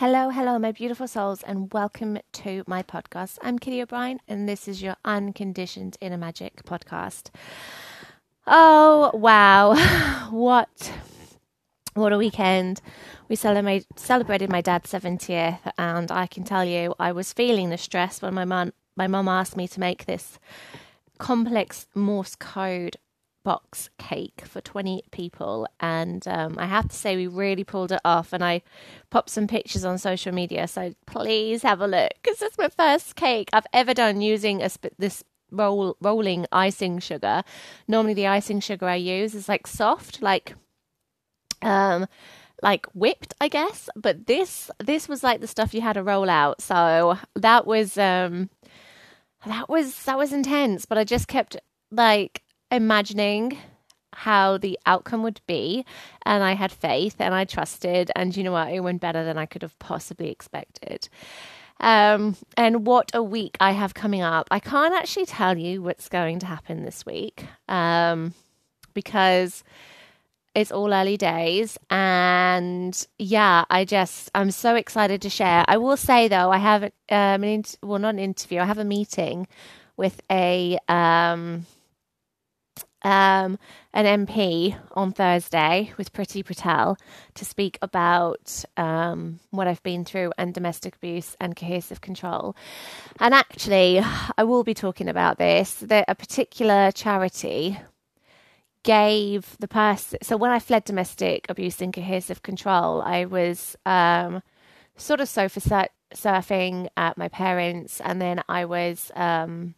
Hello, hello, my beautiful souls, and welcome to my podcast. I'm Kitty O'Brien, and this is your Unconditioned Inner Magic podcast. Oh, wow. What what a weekend. We celebrate, celebrated my dad's 70th, and I can tell you, I was feeling the stress when my mum my mum asked me to make this complex Morse code box cake for 20 people and um, i have to say we really pulled it off and i popped some pictures on social media so please have a look because it's my first cake i've ever done using a sp- this roll rolling icing sugar. Normally the icing sugar i use is like soft like um like whipped i guess but this this was like the stuff you had to roll out so that was um that was that was intense but i just kept like imagining how the outcome would be and i had faith and i trusted and you know what? It went better than i could have possibly expected. Um, and what a week i have coming up. I can't actually tell you what's going to happen this week um, because it's all early days and yeah i just i'm so excited to share. I will say though i have um, an well not an interview i have a meeting with a um, um, an MP on Thursday with Priti Patel to speak about um, what I've been through and domestic abuse and coercive control. And actually, I will be talking about this. That a particular charity gave the person. So when I fled domestic abuse and coercive control, I was um, sort of sofa sur- surfing at my parents, and then I was. Um,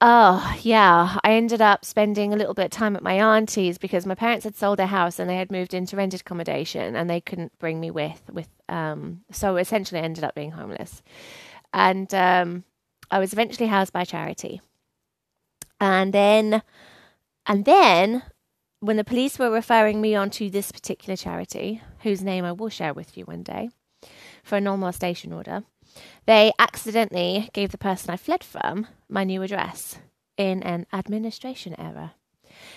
Oh, yeah. I ended up spending a little bit of time at my auntie's because my parents had sold their house and they had moved into rented accommodation and they couldn't bring me with with um so essentially I ended up being homeless. And um I was eventually housed by charity. And then and then when the police were referring me on to this particular charity, whose name I will share with you one day, for a non molestation order, they accidentally gave the person I fled from my new address in an administration error.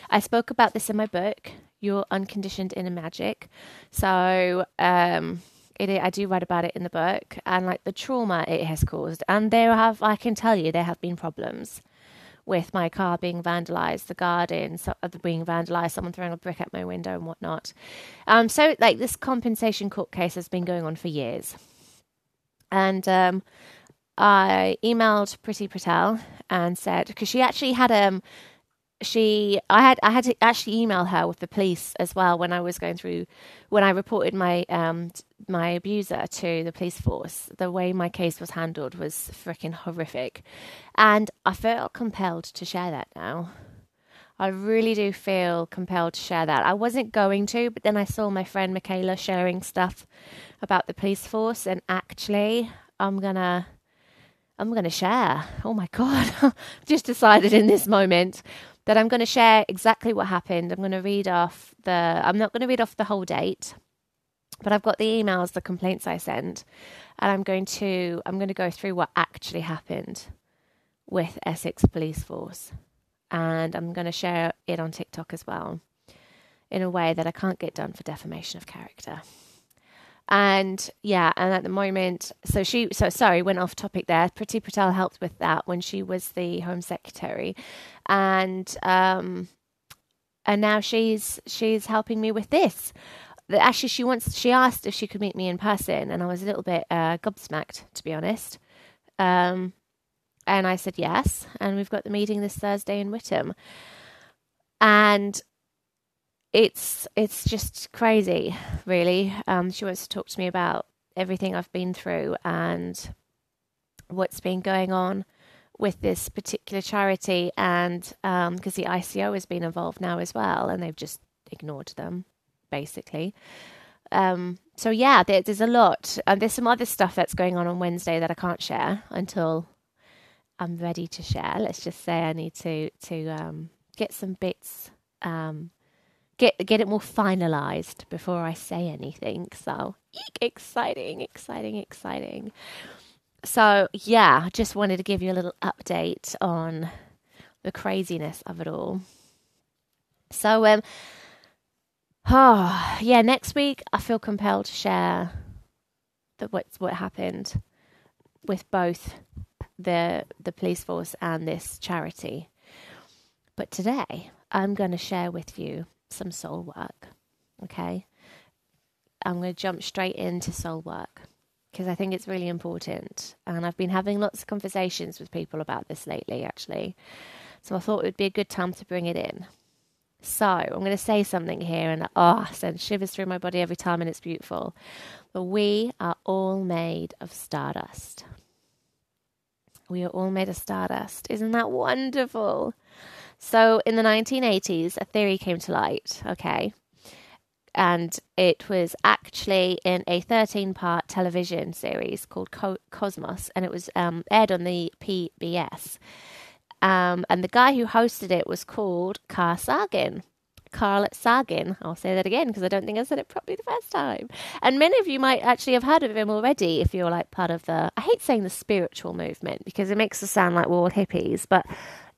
I spoke about this in my book, Your Unconditioned Inner Magic. So, um, it, I do write about it in the book and like the trauma it has caused. And there have, I can tell you, there have been problems with my car being vandalized, the garden so, uh, being vandalized, someone throwing a brick at my window and whatnot. Um, so, like, this compensation court case has been going on for years. And um, I emailed Priti Patel and said because she actually had um she I had I had to actually email her with the police as well when I was going through when I reported my um my abuser to the police force. The way my case was handled was freaking horrific, and I felt compelled to share that now. I really do feel compelled to share that. I wasn't going to, but then I saw my friend Michaela sharing stuff about the police force, and actually, I'm gonna I'm going to share. Oh my God. Just decided in this moment that I'm going to share exactly what happened. I'm going to read off the, I'm not going to read off the whole date, but I've got the emails, the complaints I sent, and I'm going to, I'm going to go through what actually happened with Essex Police Force. And I'm going to share it on TikTok as well in a way that I can't get done for defamation of character. And yeah, and at the moment, so she, so sorry, went off topic there. Priti Patel helped with that when she was the Home Secretary, and um, and now she's she's helping me with this. Actually, she wants she asked if she could meet me in person, and I was a little bit uh, gobsmacked to be honest. Um, and I said yes, and we've got the meeting this Thursday in Witham, and it's it's just crazy, really. Um, she wants to talk to me about everything I've been through and what's been going on with this particular charity, and because um, the ICO has been involved now as well, and they've just ignored them, basically. Um, so yeah, there, there's a lot, and there's some other stuff that's going on on Wednesday that I can't share until I'm ready to share. Let's just say I need to to um, get some bits um, get get it more finalized before I say anything. So eek, exciting, exciting, exciting. So yeah, just wanted to give you a little update on the craziness of it all. So um oh yeah, next week I feel compelled to share the, what's what happened with both the the police force and this charity. But today, I'm going to share with you some soul work. Okay, I'm going to jump straight into soul work because I think it's really important, and I've been having lots of conversations with people about this lately, actually. So I thought it would be a good time to bring it in. So I'm going to say something here, and ah, oh, sends shivers through my body every time, and it's beautiful. But we are all made of stardust. We are all made of stardust. Isn't that wonderful? So in the 1980s, a theory came to light. Okay. And it was actually in a 13 part television series called Co- Cosmos, and it was um, aired on the PBS. Um, and the guy who hosted it was called Carl Sagan. Carl Sagan. I'll say that again because I don't think I said it properly the first time. And many of you might actually have heard of him already if you're like part of the, I hate saying the spiritual movement because it makes us sound like we're all hippies, but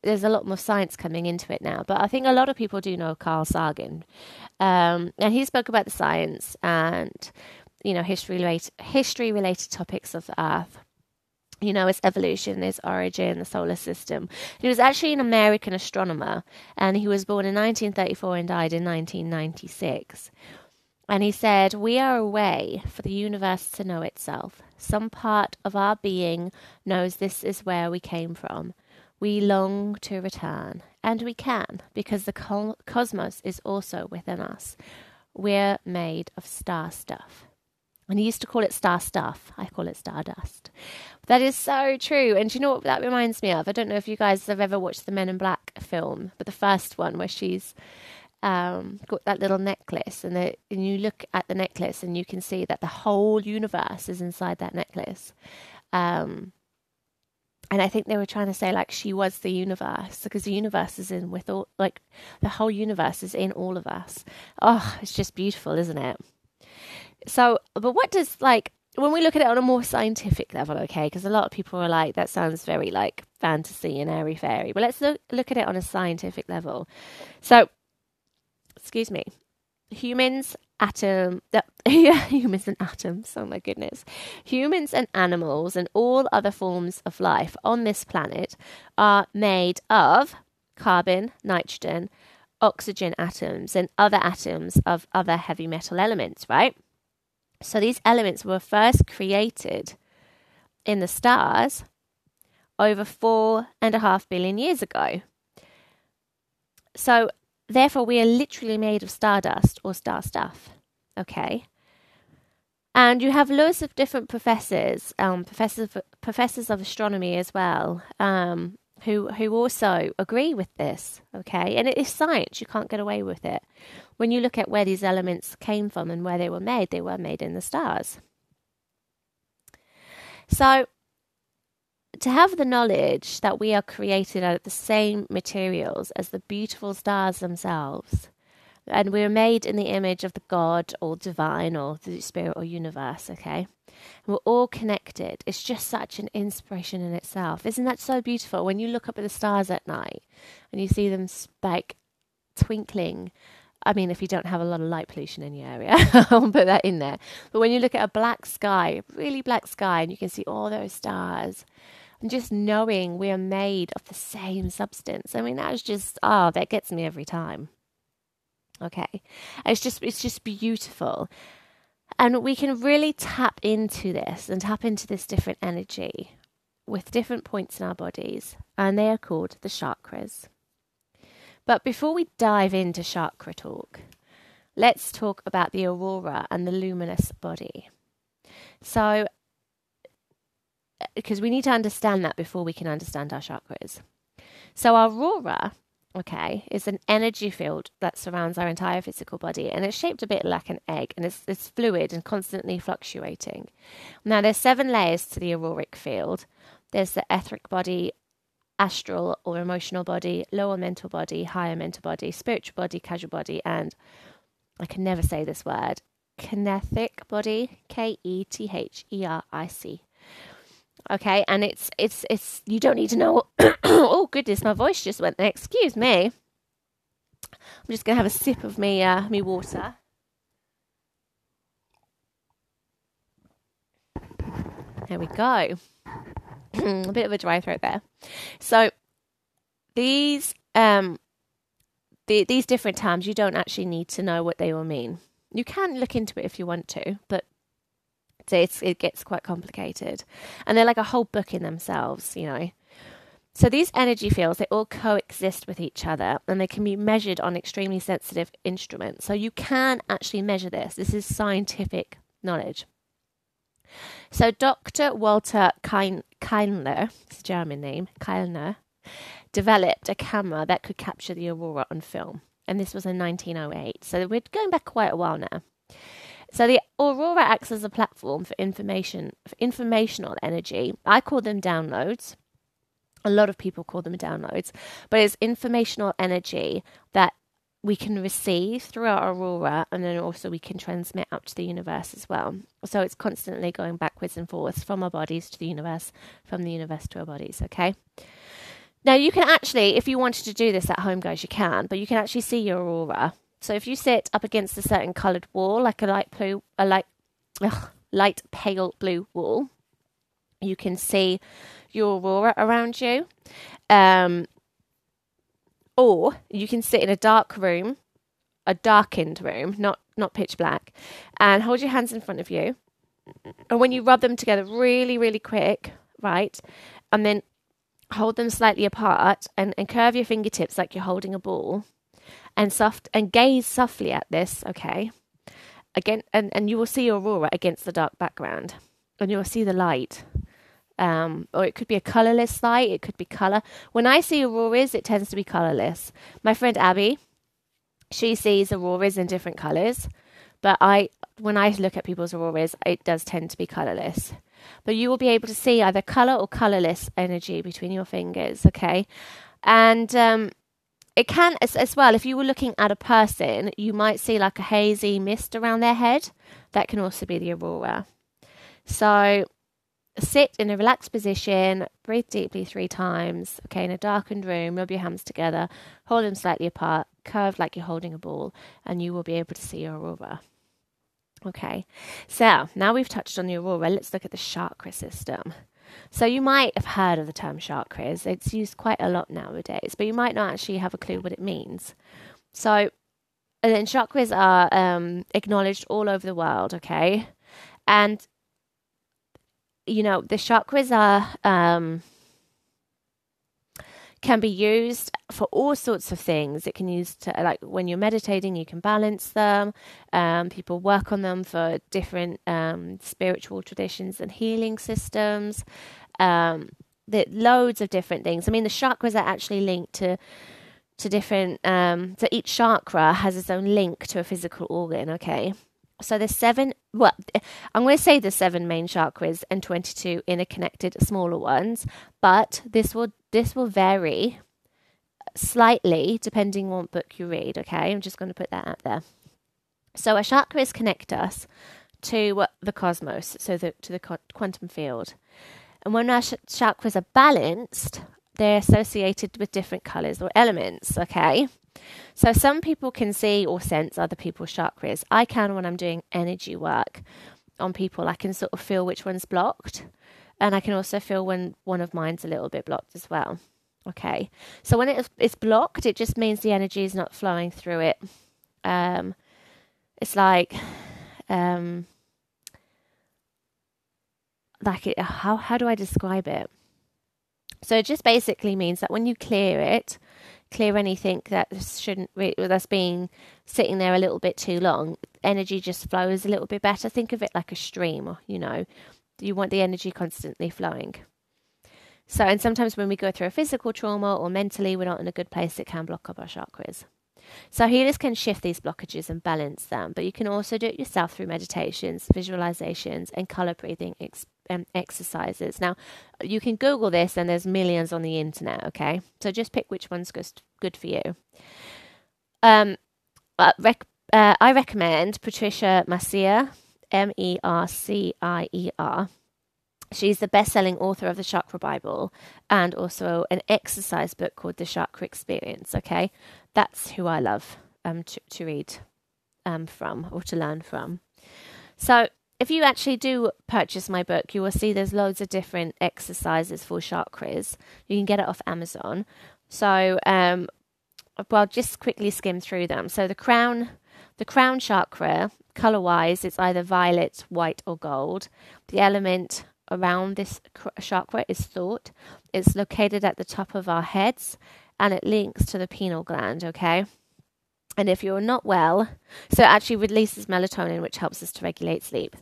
there's a lot more science coming into it now. But I think a lot of people do know Carl Sagan. Um, and he spoke about the science and, you know, history related, history related topics of the earth you know, its evolution, its origin, the solar system. He was actually an American astronomer, and he was born in 1934 and died in 1996. And he said, We are a way for the universe to know itself. Some part of our being knows this is where we came from. We long to return, and we can, because the cosmos is also within us. We're made of star stuff. And he used to call it star stuff. I call it stardust. That is so true. And do you know what that reminds me of? I don't know if you guys have ever watched the Men in Black film, but the first one where she's um, got that little necklace, and, the, and you look at the necklace and you can see that the whole universe is inside that necklace. Um, and I think they were trying to say like she was the universe because the universe is in with all like the whole universe is in all of us. Oh, it's just beautiful, isn't it? So, but what does like when we look at it on a more scientific level, okay? Because a lot of people are like, that sounds very like fantasy and airy fairy. But let's look look at it on a scientific level. So, excuse me, humans, atom, yeah, humans and atoms. Oh my goodness, humans and animals and all other forms of life on this planet are made of carbon, nitrogen, oxygen atoms, and other atoms of other heavy metal elements, right? So these elements were first created in the stars over four and a half billion years ago. So therefore, we are literally made of stardust or star stuff. Okay. And you have loads of different professors, um, professors, professors of astronomy as well, um, who who also agree with this. Okay, and it is science; you can't get away with it. When you look at where these elements came from and where they were made, they were made in the stars. So, to have the knowledge that we are created out of the same materials as the beautiful stars themselves, and we're made in the image of the God or divine or the spirit or universe, okay? we're all connected. It's just such an inspiration in itself. Isn't that so beautiful? When you look up at the stars at night and you see them like twinkling. I mean, if you don't have a lot of light pollution in your area, I'll put that in there. But when you look at a black sky, really black sky, and you can see all those stars, and just knowing we are made of the same substance, I mean, that's just, oh, that gets me every time. Okay. It's just, it's just beautiful. And we can really tap into this and tap into this different energy with different points in our bodies, and they are called the chakras. But before we dive into chakra talk, let's talk about the aurora and the luminous body. So, uh, because we need to understand that before we can understand our chakras. So, our aurora okay, is an energy field that surrounds our entire physical body, and it's shaped a bit like an egg, and it's, it's fluid and constantly fluctuating. Now, there's seven layers to the auroric field. There's the etheric body, astral or emotional body, lower mental body, higher mental body, spiritual body, causal body, and I can never say this word, ketheric body, K E T H E R I C okay and it's it's it's you don't need to know oh goodness my voice just went there excuse me i'm just gonna have a sip of me uh me water There we go. a bit of a dry throat there. So these um the, these different terms you don't actually need to know what they all mean. You can look into it if you want to, but it's, it gets quite complicated. And they're like a whole book in themselves, you know. So these energy fields, they all coexist with each other and they can be measured on extremely sensitive instruments. So you can actually measure this. This is scientific knowledge. So Dr. Walter Keinler, it's a German name, Keinler, developed a camera that could capture the aurora on film. And this was in 1908. So we're going back quite a while now. So the aurora acts as a platform for information, for informational energy. I call them downloads. A lot of people call them downloads, but it's informational energy that we can receive through our aurora and then also we can transmit out to the universe as well. So it's constantly going backwards and forwards from our bodies to the universe, from the universe to our bodies, okay? Now you can actually, if you wanted to do this at home, guys, you can, but you can actually see your aurora. So if you sit up against a certain coloured wall, like a light blue, a light, ugh, light pale blue wall, you can see your aurora around you. Um, or you can sit in a dark room, a darkened room, not not pitch black, and hold your hands in front of you. And when you rub them together really, really quick, right, and then hold them slightly apart and, and curve your fingertips like you're holding a ball and soft and gaze softly at this, okay? Again and, and you will see aurora against the dark background. And you'll see the light. Um, or it could be a colorless light, it could be color. When I see auroras, it tends to be colorless. My friend Abby, she sees auroras in different colors, but I when I look at people's auroras, it does tend to be colorless but you will be able to see either color or colorless energy between your fingers. Okay, and um, it can as, as well. If you were looking at a person, you might see like a hazy mist around their head. That can also be the aurora. So sit in a relaxed position, breathe deeply three times, okay, in a darkened room, rub your hands together, hold them slightly apart, curved like you're holding a ball, and you will be able to see your aurora. Okay, so now we've touched on the aurora, let's look at the chakra system. So you might have heard of the term chakras. It's used quite a lot nowadays, but you might not actually have a clue what it means. So, and then chakras are um, acknowledged all over the world. Okay, and you know the chakras are um, can be used for all sorts of things. It can use to like when you're meditating, you can balance them. Um, people work on them for different um, spiritual traditions and healing systems. Um, loads of different things. I mean, the chakras are actually linked to to different. Um, so each chakra has its own link to a physical organ. Okay, so there's seven, well, I'm going to say the seven main chakras and 22 interconnected smaller ones, but this will this will vary slightly depending on what book you read. Okay, I'm just going to put that out there. So our chakras connect us to the cosmos, so the, to the quantum field, and when our sh- chakras are balanced, they're associated with different colors or elements. Okay. So some people can see or sense other people's chakras. I can when I'm doing energy work on people. I can sort of feel which one's blocked. And I can also feel when one of mine's a little bit blocked as well. Okay. So when it's blocked, it just means the energy is not flowing through it. Um, it's like, um, like it, how, how do I describe it? So it just basically means that when you clear it, clear anything that shouldn't that's being sitting there a little bit too long. Energy just flows a little bit better. Think of it like a stream you know. You want the energy constantly flowing. So and sometimes when we go through a physical trauma or mentally we're not in a good place it can block up our chakras. So healers can shift these blockages and balance them but you can also do it yourself through meditations visualizations and color breathing um, exercises. Now, you can Google this, and there's millions on the internet. Okay, so just pick which one's good for you. Um, uh, rec- uh, I recommend Patricia Mercier, M E R C I E R. She's the best-selling author of the Chakra Bible and also an exercise book called The Chakra Experience. Okay, that's who I love um, to, to read um, from or to learn from. So if you actually do purchase my book, you will see there's loads of different exercises for chakras. You can get it off Amazon. So, um, well, just quickly skim through them. So the crown, the crown chakra, color-wise, it's either violet, white, or gold. The element around this chakra is thought. It's located at the top of our heads, and it links to the pineal gland. Okay. And if you're not well, so it actually releases melatonin, which helps us to regulate sleep.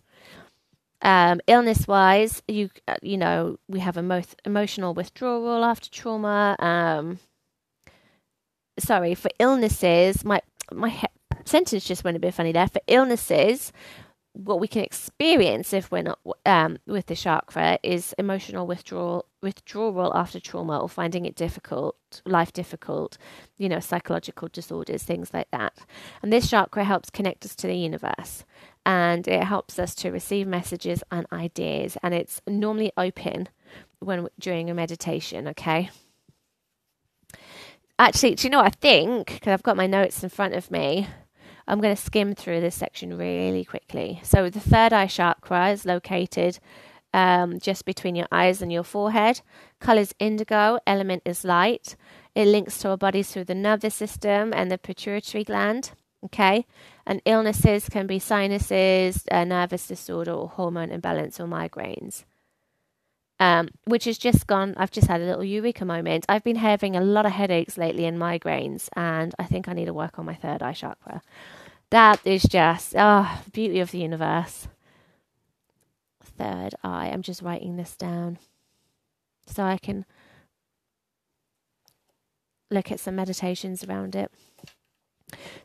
Um, illness wise, you uh, you know we have a emo- emotional withdrawal after trauma. Um, sorry for illnesses. My my he- sentence just went a bit funny there. For illnesses, what we can experience if we're not um, with the chakra is emotional withdrawal withdrawal after trauma or finding it difficult life difficult you know psychological disorders things like that and this chakra helps connect us to the universe and it helps us to receive messages and ideas. And it's normally open when during a meditation okay? Actually do you know what i think? Because i've got my notes in front of me. I'm going to skim through this section really quickly. So the third eye chakra is located um, just between your eyes and your forehead. Color is indigo element is light. It links to our bodies through the nervous system and the pituitary gland Okay, and illnesses can be sinuses, a nervous disorder, or hormone imbalance, or migraines. Um, which has just gone. I've just had a little eureka moment. I've been having a lot of headaches lately and migraines, and I think I need to work on my third eye chakra. That is just oh, beauty of the universe. Third eye. I'm just writing this down so I can look at some meditations around it.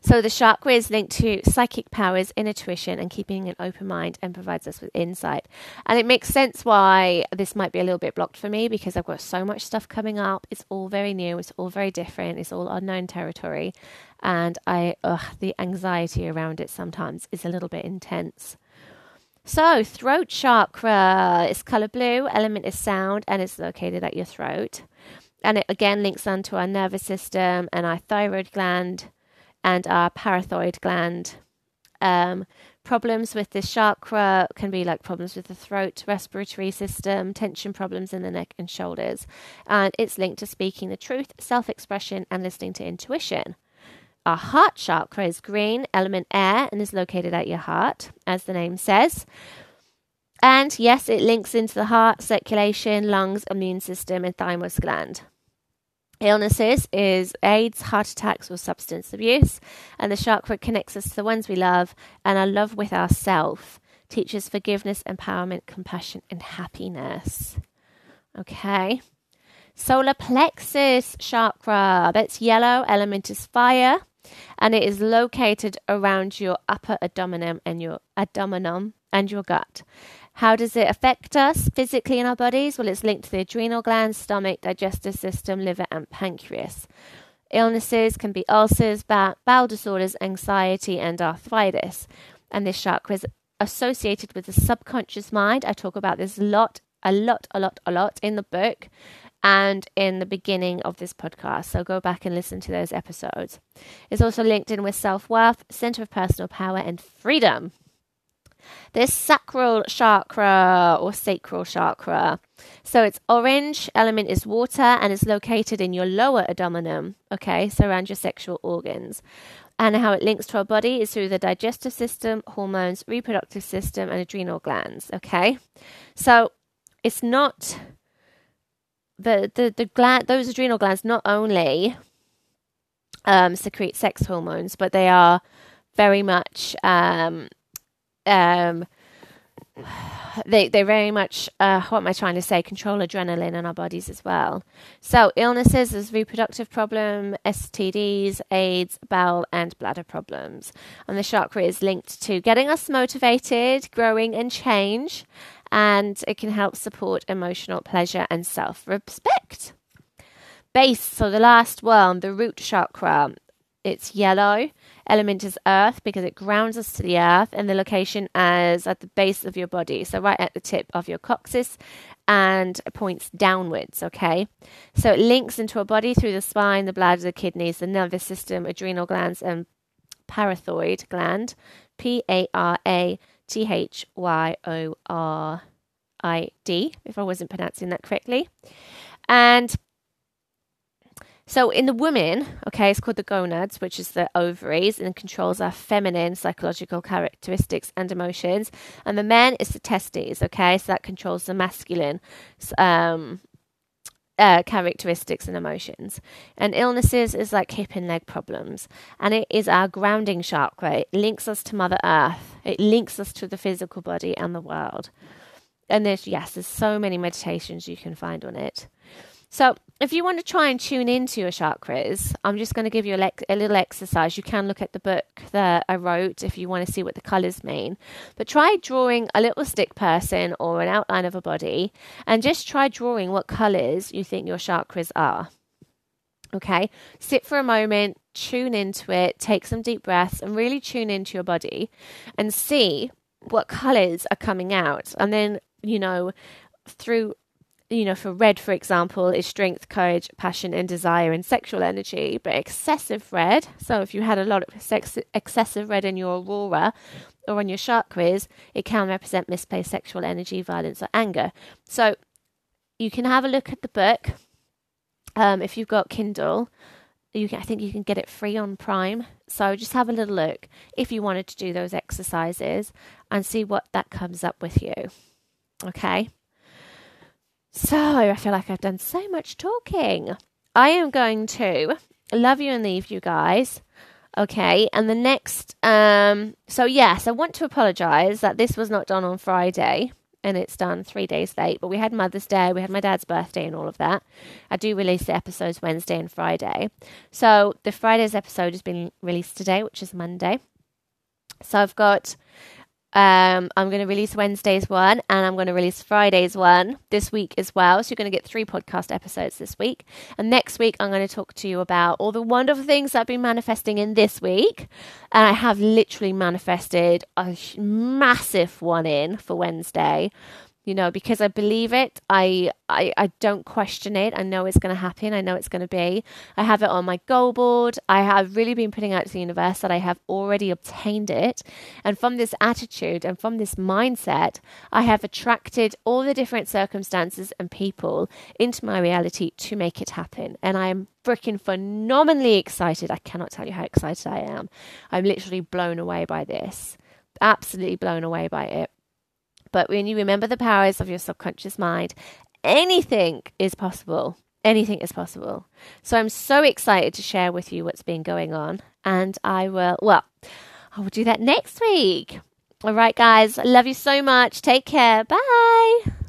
So the chakra is linked to psychic powers, intuition, and keeping an open mind, and provides us with insight. And it makes sense why this might be a little bit blocked for me because I've got so much stuff coming up. It's all very new. It's all very different. It's all unknown territory, and I, ugh, the anxiety around it sometimes is a little bit intense. So, throat chakra is color blue, element is sound, and it's located at your throat. And it again links onto our nervous system and our thyroid gland and our parathyroid gland. Um, problems with this chakra can be like problems with the throat, respiratory system, tension problems in the neck and shoulders. And it's linked to speaking the truth, self expression, and listening to intuition. Our heart chakra is green, element air, and is located at your heart, as the name says. And yes, it links into the heart, circulation, lungs, immune system, and thymus gland illnesses is AIDS, heart attacks, or substance abuse. And the chakra connects us to the ones we love and our love with ourself, teaches forgiveness, empowerment, compassion, and happiness. Okay. Solar plexus chakra, that's yellow, element is fire, and it is located around your upper abdomen and your abdomen and your gut. How does it affect us physically in our bodies? Well, it's linked to the adrenal glands, stomach, digestive system, liver, and pancreas. Illnesses can be ulcers, bowel disorders, anxiety, and arthritis. And this chakra is associated with the subconscious mind. I talk about this a lot, a lot, a lot, a lot in the book and in the beginning of this podcast. So go back and listen to those episodes. It's also linked in with self worth, center of personal power, and freedom. This sacral chakra or sacral chakra. So its orange element is water and is located in your lower abdomen, okay, so around your sexual organs. And how it links to our body is through the digestive system, hormones, reproductive system, and adrenal glands, okay? So it's not the the the gland those adrenal glands not only um, secrete sex hormones, but they are very much um, um, they they very much uh, what am I trying to say? Control adrenaline in our bodies as well. So illnesses as reproductive problem, STDs, AIDS, bowel and bladder problems, and the chakra is linked to getting us motivated, growing and change, and it can help support emotional pleasure and self respect. Base, so the last one, the root chakra, it's yellow element is earth because it grounds us to the earth, and the location is at the base of your body, so right at the tip of your coccyx and points downwards. Okay, so it links into our body through the spine, the bladder, the kidneys, the nervous system, adrenal glands, and parathyroid gland. P A R A T H Y O R I D, if I wasn't pronouncing that correctly. And so in the women, okay, it's called the gonads, which is the ovaries and controls our feminine psychological characteristics and emotions. And the men is the testes, okay, so that controls the masculine um, uh, characteristics and emotions. And illnesses is like hip and leg problems. And it is our grounding chakra. It links us to Mother Earth, it links us to the physical body and the world. And there's, yes, there's so many meditations you can find on it. So, if you want to try and tune into your chakras, I'm just going to give you a, le- a, little exercise. You can look at the book that I wrote if you want to see what the colors mean. But try drawing a little stick person or an outline of a body and just try drawing what colors you think your chakras are. Okay, sit for a moment, tune into it, take some deep breaths, and really tune into your body and see what colors are coming out. And then, you know, through you know, for red, for example, is strength, courage, passion, and desire and sexual energy. But excessive red, so if you had a lot of sex, excessive red in your aurora or on your chakras, it can represent misplaced sexual energy, violence, or anger. So you can have a look at the book. Um, if you've got Kindle, can, I think you can get it free on Prime. So just have a little look if you wanted to do those exercises and see what that comes up with you. Okay. So I feel like I've done so much talking. I am going to love you and leave you guys. Okay, and the next, um, so yes, I want to apologize that this was not done on Friday and it's done three days late, but we had Mother's Day, we had my dad's birthday, and all of that. I do release the episodes Wednesday and Friday. So the Friday's episode has been released today, which is Monday. So I've got um, I'm going to release Wednesday's one and I'm going to release Friday's one this week as well. So you're going to get three podcast episodes this week. And next week, I'm going to talk to you about all the wonderful things I've been manifesting in this week. And I have literally manifested a massive one in for Wednesday you know because i believe it I, I i don't question it. I know it's going to happen. I know it's going to be. I have it on my goal board. I have really been putting out to the universe that i have already obtained it. And from this attitude and from this mindset i have attracted all the different circumstances and people into my reality to make it happen. And i am freaking phenomenally excited. I cannot tell you how excited i am. I'm literally blown away by this. Absolutely blown away by it but when you remember the powers of your subconscious mind, anything is possible. Anything is possible. So I'm so excited to share with you what's been going on. And I will, well, I will do that next week. All right, guys. I love you so much. Take care. Bye.